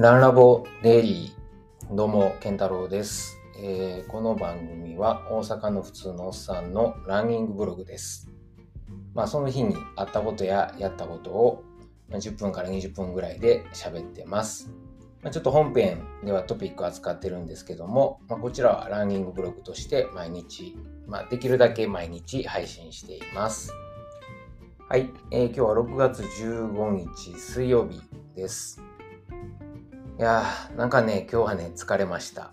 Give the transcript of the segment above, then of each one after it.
ランラボデイリー、どうも、健太郎です、えーこの番組は大阪の普通のおっさんのランニングブログです。まあ、その日にあったことややったことを10分から20分ぐらいで喋ってます。まあ、ちょっと本編ではトピック扱ってるんですけども、まあ、こちらはランニングブログとして毎日、まあ、できるだけ毎日配信しています。はい、えー今日は6月15日水曜日です。いやー、なんかね、今日はね、疲れました。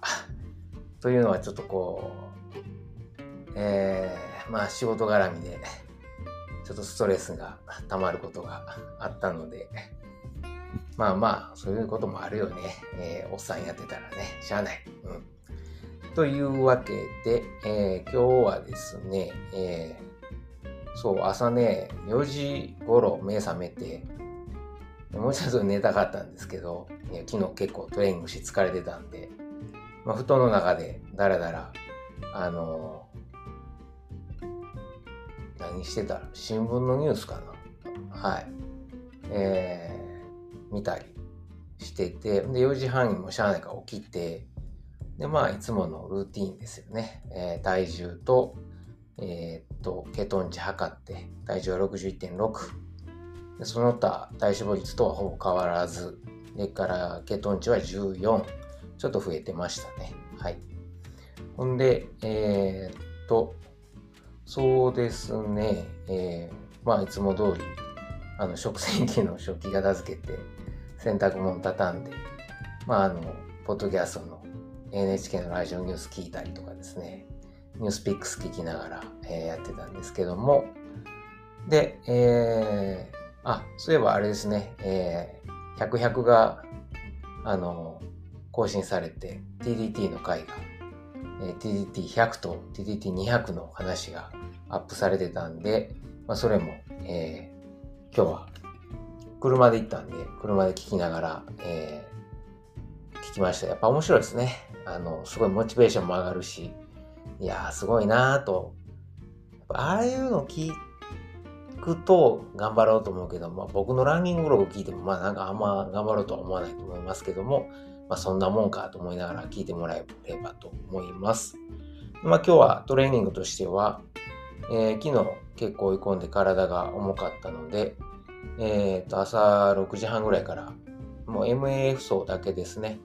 というのはちょっとこう、えー、まあ仕事絡みで、ちょっとストレスが溜まることがあったので、まあまあ、そういうこともあるよね。えーおっさんやってたらね、しゃあない。うん。というわけで、えー今日はですね、えーそう、朝ね、4時頃目覚めて、もうちょっと寝たかったんですけど、昨日結構トレーニングして疲れてたんで、まあ、布団の中でだらだら、あの何してたら新聞のニュースかな？はい。えー見たりしてて、で、4時半にもしゃあないか起きて、で、まあ、いつものルーティンですよね。えー体重と、えーっと、ケトン値測って、体重は61.6。その他、体脂肪率とはほぼ変わらず、それから、ケトン値は14。ちょっと増えてましたね。はい。ほんで、えーっと、そうですね、えーまあ、いつも通り、あの、食洗機の食器片付けて、洗濯物畳んで、まあ、あの、ポッドキャストの NHK のラジオニュース聞いたりとかですね、ニュースピックス聞きながら、えーやってたんですけども、で、えーあ、そういえばあれですね、えー、100、100が、あの、更新されて、TDT の回が、えー TDT100 と TDT200 の話がアップされてたんで、まあ、それも、えー今日は車で行ったんで、車で聞きながら、えー聞きました。やっぱ面白いですね。あの、すごいモチベーションも上がるし、いやー、すごいなーと。ああいうの聞いくと頑張ろうと思うけど、まあ、僕のランニングログ聞いても、まあなんかあんま頑張ろうとは思わないと思いますけども、まあそんなもんかと思いながら聞いてもらえればと思います。まあ今日はトレーニングとしては、えー昨日結構追い込んで体が重かったので、えーと朝6時半ぐらいからもう MAF 走だけですね。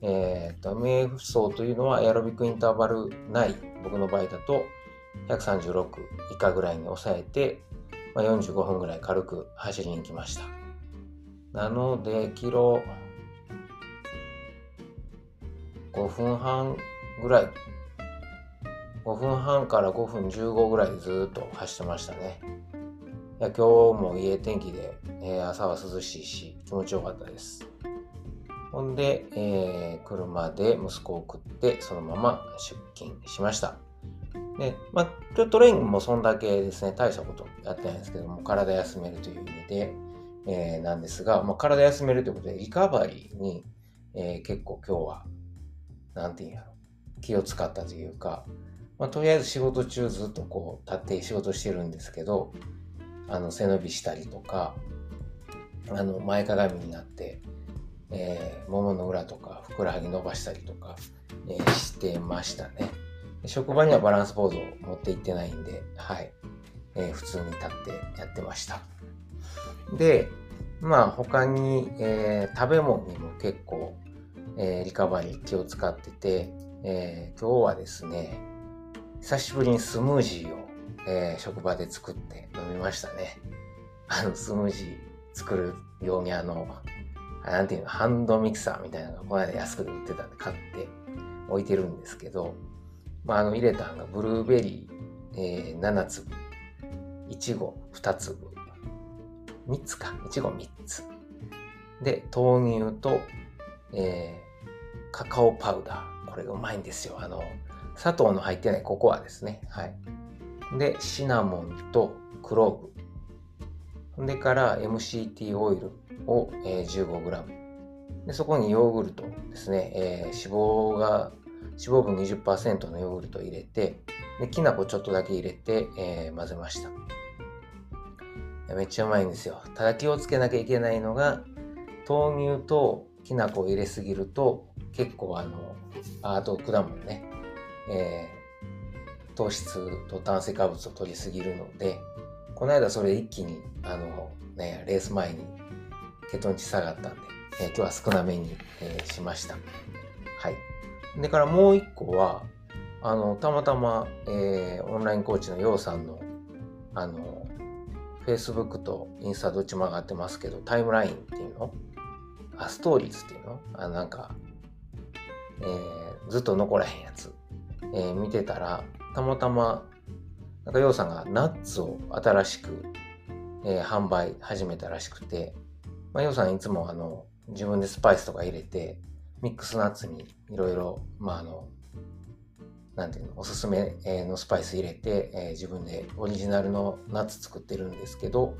えーと MAF 走というのはエアロビックインターバル内、僕の場合だと136以下ぐらいに抑えて、まあ、45分ぐらい軽く走りに行きました。なので、キロ5分半ぐらい、5分半から5分15ぐらいずっと走ってましたね。いや今日もいい天気で、えー朝は涼しいし気持ちよかったです。ほんで、えー車で息子を送ってそのまま出勤しました。で、まあ、ちょっとトレーニングもそんだけですね、大したことやってないんですけども、体休めるという意味で、えーなんですが、まあ、体休めるということで、リカバリーに、えー結構今日は、なんていうんやろ、気を使ったというか、まあ、とりあえず仕事中ずっとこう、立って仕事してるんですけど、あの、背伸びしたりとか、あの、前かがみになって、えー、ももの裏とか、ふくらはぎ伸ばしたりとか、えーしてましたね。職場にはバランスボードを持って行ってないんで、はい。えー普通に立ってやってました。で、まあ他に、えー食べ物にも結構、えーリカバリー気を使ってて、え今日はですね、久しぶりにスムージーを、え職場で作って飲みましたね。あの、スムージー作る用にあの、なんていうの、ハンドミキサーみたいなのがこの間安くで売ってたんで買って置いてるんですけど、まあ、あの入れたのがブルーベリー、えー7粒、いちご2粒、3つか、いちご3つ。で、豆乳と、えーカカオパウダー。これがうまいんですよ。あの、砂糖の入ってないココアですね。はい。で、シナモンとクローブ。んでから MCT オイルを、えー 15g。で、そこにヨーグルトですね。えー脂肪が肪分20%のヨーグルトを入れて、で、きな粉ちょっとだけ入れて、えー混ぜました。めっちゃうまいんですよ。ただ気をつけなきゃいけないのが、豆乳ときな粉を入れすぎると結構あのあと果物ね、えー、糖質と炭水化物を取りすぎるのでこの間それ一気にあの、ね、レース前に血糖値下がったんで、えー、今日は少なめに、えー、しました。はい。でからもう一個はあのたまたま、えー、オンラインコーチのようさんのあの Facebook とインスタどっちも上がってますけどタイムラインっていうの？あストーリーズっていうの？あなんか、えー、ずっと残らへんやつ、えー、見てたらたまたまなんかようさんがナッツを新しく、えー、販売始めたらしくて、まあ、ようさんいつもあの自分でスパイスとか入れてミックスナッツにいろいろまああのなんていうの、おすすめのスパイス入れて、えー、自分でオリジナルのナッツ作ってるんですけど、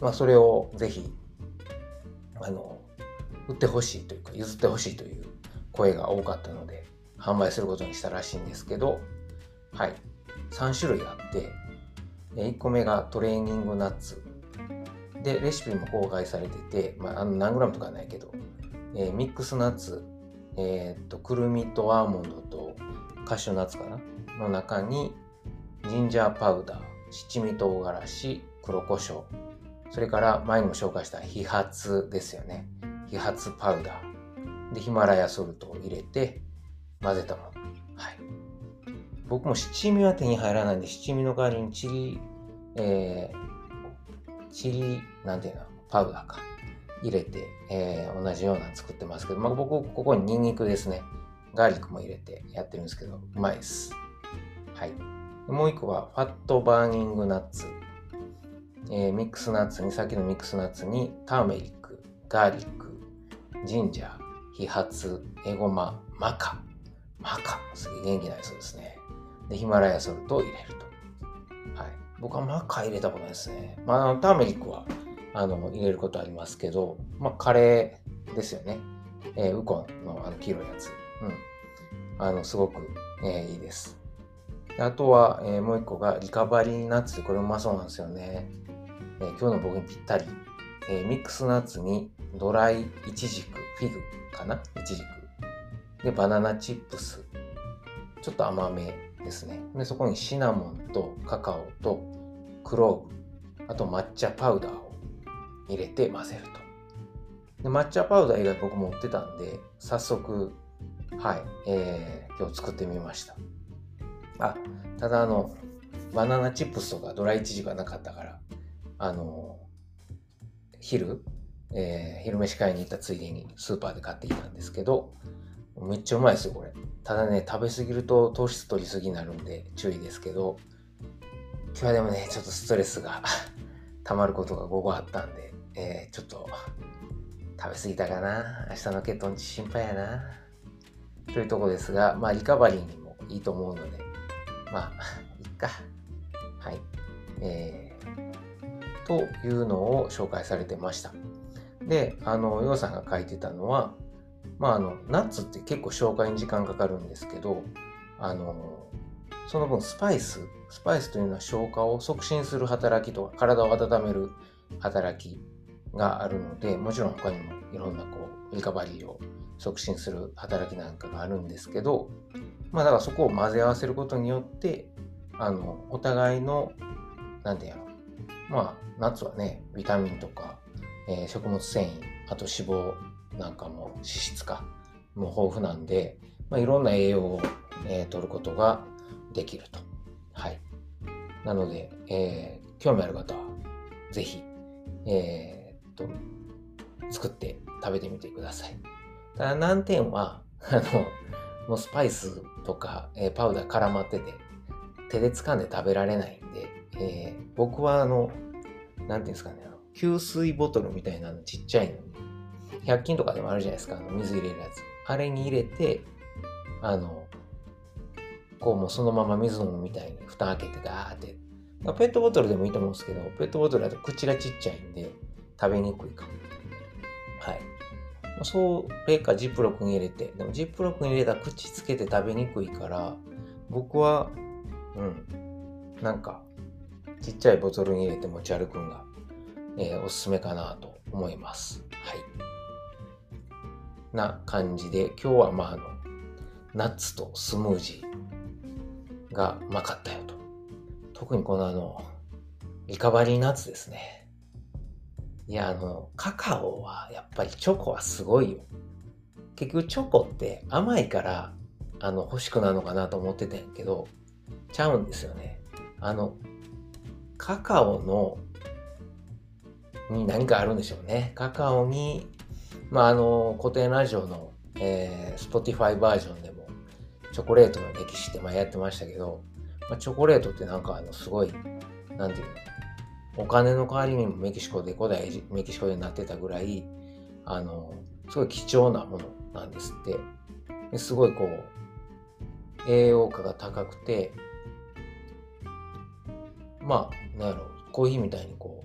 まあ、それをぜひ、あの、売ってほしいというか、譲ってほしいという声が多かったので、販売することにしたらしいんですけど、はい、3種類あって、1個目がトレーニングナッツ。で、レシピも公開されてて、まあ、あの何グラムとかないけど、えー、ミックスナッツえっ、と、くるみとアーモンドとカシューナッツかな？の中に、ジンジャーパウダー、七味唐辛子、黒胡椒、それから前にも紹介した飛髪ですよね。飛髪パウダー。で、ヒマラヤソルトを入れて混ぜたもの。はい。僕も七味は手に入らないんで、七味の代わりにチリ、えー、チリ、なんていうの、パウダーか。入れて、えー、同じような作ってますけど、まあ、僕ここにニンニクですね。ガーリックも入れてやってるんですけどうまいです。はい。もう一個はファットバーニングナッツ、えー、ミックスナッツにさっきのミックスナッツにターメリックガーリックジンジャー飛髪エゴママカ。マカ。すげえ元気なりそうですね。でヒマラヤソルトを入れると。はい。僕はマカ入れたことないですね。まあターメリックはあの入れることありますけど、まあ、カレーですよね。えー、ウコンのあの黄色いやつ。うん。あの、すごく、えー、いいです。あとは、えー、もう一個がリカバリーナッツこれうまそうなんですよね。えー、今日の僕にぴったり。えー、ミックスナッツにドライイチジク、フィグかな？イチジク。で、バナナチップス。ちょっと甘めですね。で、そこにシナモンとカカオとクローブ、あと抹茶パウダー入れて混ぜると。で抹茶パウダー以外僕持ってたんで、早速、はい、えー、今日作ってみました。あ、ただあの、バナナチップスとかドライチジがなかったから、あの、昼、えー、昼飯買いに行ったついでにスーパーで買ってきたんですけど、めっちゃうまいですよ、これ。ただね、食べ過ぎると糖質取りすぎになるんで注意ですけど、今日はでもね、ちょっとストレスが 溜まることが午後あったんで、えー、ちょっと食べ過ぎたかな明日の血糖値心配やなというとこですが、まあ、リカバリーにもいいと思うので、まあ、いっか。はい。えー、というのを紹介されてました。で、あの、ヨウさんが書いてたのは、まあ、あの、ナッツって結構消化に時間かかるんですけど、あの、その分スパイス、スパイスというのは消化を促進する働きとか、体を温める働きがあるのでもちろん他にもいろんなこうリカバリーを促進する働きなんかがあるんですけどまあだからそこを混ぜ合わせることによってあのお互いの何て言うのまあナッツはねビタミンとか、えー、食物繊維あと脂肪なんかも脂質かも豊富なんで、まあ、いろんな栄養を、えー、取ることができると。はい。なので、えー、興味ある方はぜひえー、と、作って食べてみてください。ただ難点は、あの、もうスパイスとか、えー、パウダー絡まってて、手で掴んで食べられないんで、えー、僕はあの、なんていうんですかね、あの給水ボトルみたいなのちっちゃいのに、100均とかでもあるじゃないですか、あの水入れるやつ。あれに入れて、あの、こうもうそのまま水飲むみたいに蓋開けてガーって、ペットボトルでもいいと思うんですけど、ペットボトルだと口がちっちゃいんで、食べにくいかも。はい。まあ、それかジップロックに入れて、でもジップロックに入れたら口つけて食べにくいから、僕は、うん、なんか、ちっちゃいボトルに入れて持ち歩くのが、えー、おすすめかなと思います。はい。な感じで、今日はまああの、ナッツとスムージーがうまかったよと。特にこのあの、リカバリーナッツですね。いや、あの、カカオはやっぱりチョコはすごいよ。結局チョコって甘いからあの欲しくなるのかなと思ってたんやけど、ちゃうんですよね。あの、カカオのに何かあるんでしょうね。カカオに、まあ、あの、固定ラジオの、えー、Spotify バージョンでも、チョコレートの歴史って前やってましたけど、まあ、チョコレートってなんかあの、すごい、なんていうの、お金の代わりにもメキシコで、古代メキシコでなってたぐらい、あの、すごい貴重なものなんですって。すごいこう、栄養価が高くて、まあ、なんやろ、コーヒーみたいにこ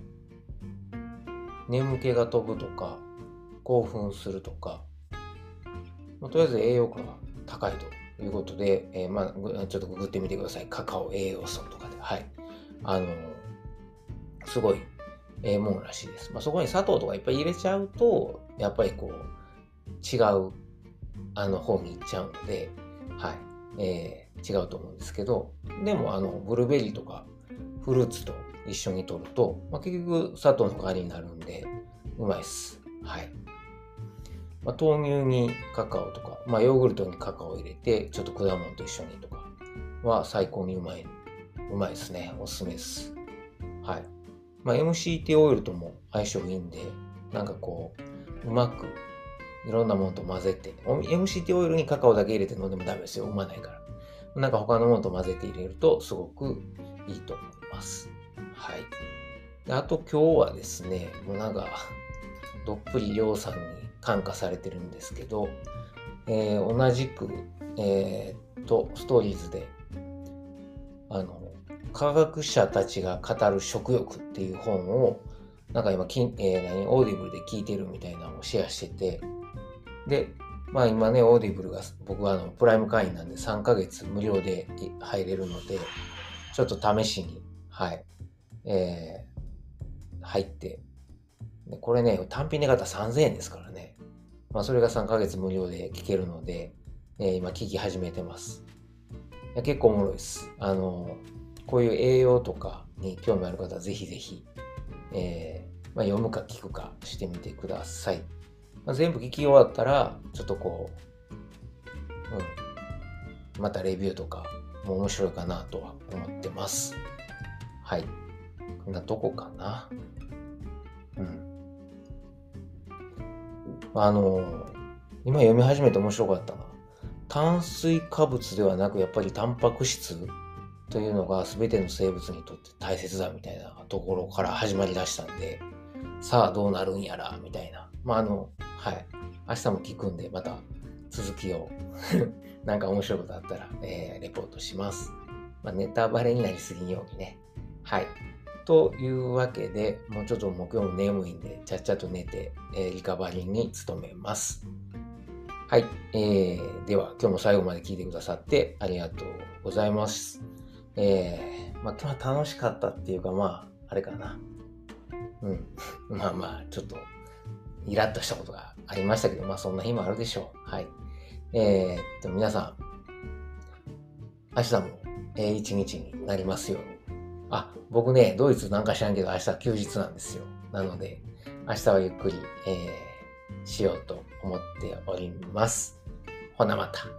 う、眠気が飛ぶとか興奮するとか、まあ、とりあえず栄養価が高いということで、えー、まあ、ちょっとググってみてください。カカオ栄養素とかで。はい。あのすごいええもんらしいです。まあ、そこに砂糖とかいっぱい入れちゃうと、やっぱりこう、違う、あの、方に行っちゃうので、はい。えー、違うと思うんですけど、でも、あの、ブルーベリーとか、フルーツと一緒に取ると、まあ、結局砂糖の代わりになるんで、うまいっす。はい。まあ、豆乳にカカオとか、まあ、ヨーグルトにカカオを入れて、ちょっと果物と一緒にとかは最高にうまい。うまいですね。おすすめです。はい。まあ、MCT オイルとも相性いいんで、なんかこう、うまくいろんなものと混ぜて、MCT オイルにカカオだけ入れて飲んでもダメですよ。うまないから。なんか他のものと混ぜて入れるとすごくいいと思います。はい。あと今日はですね、もうなんか、どっぷりりょうさんに感化されてるんですけど、えー、同じく、えー、と、ストーリーズで、あの、科学者たちが語る食欲っていう本を、なんか今、きんえー、何、オーディブルで聞いてるみたいなのをシェアしてて、で、まあ今ね、オーディブルが、僕はあの、プライム会員なんで3ヶ月無料で入れるので、ちょっと試しに、はい、えー、入って、これね、単品値方3000円ですからね。まあ、それが3ヶ月無料で聞けるので、えー、今聞き始めてます。いや結構おもろいです。あの、こういう栄養とかに興味ある方はぜひぜひ、えー、まあ、読むか聞くかしてみてください。まあ、全部聞き終わったら、ちょっとこう、うん、またレビューとかも面白いかなとは思ってます。はい。こんなとこかな。うん。あの、今読み始めて面白かったな。炭水化物ではなく、やっぱりタンパク質というのが全ての生物にとって大切だみたいなところから始まりだしたんで、さあどうなるんやら、みたいな。まあ、あの、はい。明日も聞くんで、また続きを なんか面白いことあったら、えー、レポートします。まあ、ネタバレになりすぎんようにね。はい。というわけで、もうちょっと木曜も眠いんで、ちゃっちゃと寝て、えー、リカバリーに努めます。はい。えー、では、今日も最後まで聞いてくださってありがとうございます。えー、まあ、楽しかったっていうか、まあ、あれかな。うん。まあまあ、ちょっと、イラッとしたことがありましたけど、まあ、そんな日もあるでしょう。はい。えー、っと、皆さん、明日も、えー、一日になりますように。あ、僕ね、ドイツなんか知らんけど、明日休日なんですよ。なので、明日はゆっくり、えー、しようと思っております。ほなまた。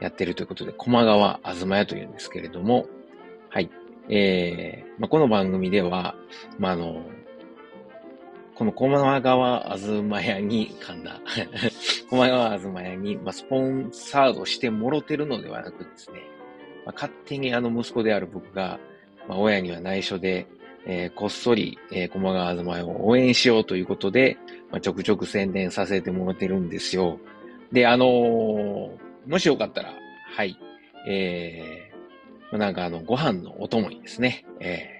やってるということで、駒川あずま屋というんですけれども、はい。えー、まあ、この番組では、まあ、あの、この駒川あずま屋に、噛んだ。駒川あずま屋に、まあ、スポンサードしてもろてるのではなくですね、まあ、勝手にあの息子である僕が、まあ、親には内緒で、えー、こっそり、えー、駒川あずま屋を応援しようということで、まあ、ちょくちょく宣伝させてもらってるんですよ。で、あのー、もしよかったら、はい、えー、なんかあの、ご飯のお供にですね、えー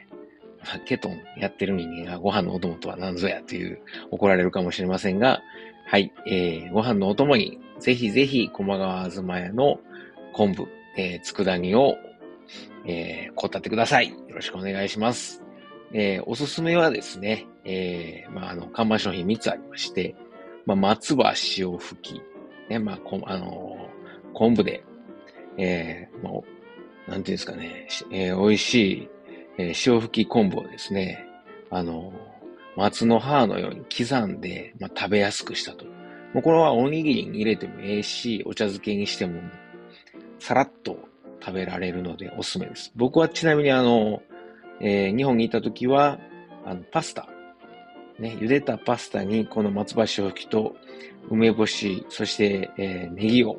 ケトンやってる人間がご飯のお供とは何ぞやという怒られるかもしれませんが、はい、えー、ご飯のお供にぜひぜひ駒川あずま屋の昆布、えー、佃煮を、えー、こたってください。よろしくお願いします。えー、おすすめはですね、えー、まあ、あの、看板商品3つありまして、まあ、松葉塩吹き、ね、まあ、こあの、昆布で、えー、まあ、なんていうんですかね、えー、美味しいえー、潮吹き昆布をですね、あの、松の葉のように刻んで、まあ、食べやすくしたと。もうこれはおにぎりに入れてもええし、お茶漬けにしても、さらっと食べられるのでおすすめです。僕はちなみにあの、えー、日本にいた時は、あの、パスタ。ね、茹でたパスタにこの松葉塩吹きと梅干し、そして、えー、ネギを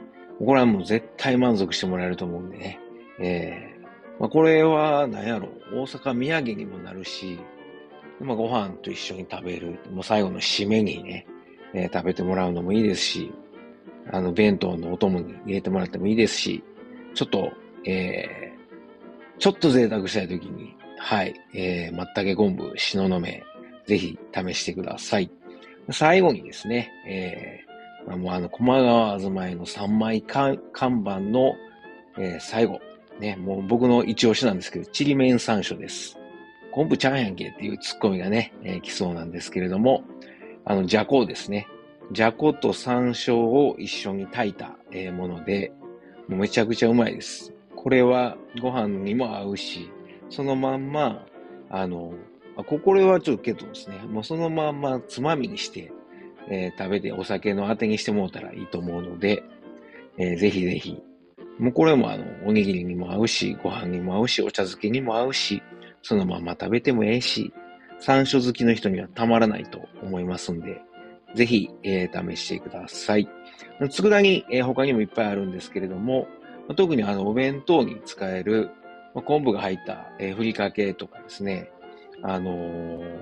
これはもう絶対満足してもらえると思うんでね。えまあ、これは、何やろ、大阪土産にもなるし、まあ、ご飯と一緒に食べる、もう最後の締めにね、えー、食べてもらうのもいいですし、あの、弁当のお供に入れてもらってもいいですし、ちょっと、えー、ちょっと贅沢したいときに、はい、えー、まったけ昆布、しののめ、ぜひ試してください。最後にですね、えー、あ、もうあの、駒川あずまいの3枚看板の、えー、最後、ね、もう僕の一押しなんですけど、ちりめん山椒です。昆布ちゃんやんけっていうツッコミがね、えー、来そうなんですけれども、あの、じゃこですね。じゃこと山椒を一緒に炊いた、えー、もので、もうめちゃくちゃうまいです。これはご飯にも合うし、そのまんま、あの、あこれはちょっとけどですね、もうそのまんまつまみにして、えー、食べてお酒のあてにしてもらったらいいと思うので、えー、ぜひぜひもうこれもあの、おにぎりにも合うし、ご飯にも合うし、お茶漬けにも合うし、そのまま食べてもええし、山椒好きの人にはたまらないと思いますんで、ぜひ、えー、試してください。佃煮、えー、他にもいっぱいあるんですけれども、特にあの、お弁当に使える、昆布が入った、えー、ふりかけとかですね、あのー、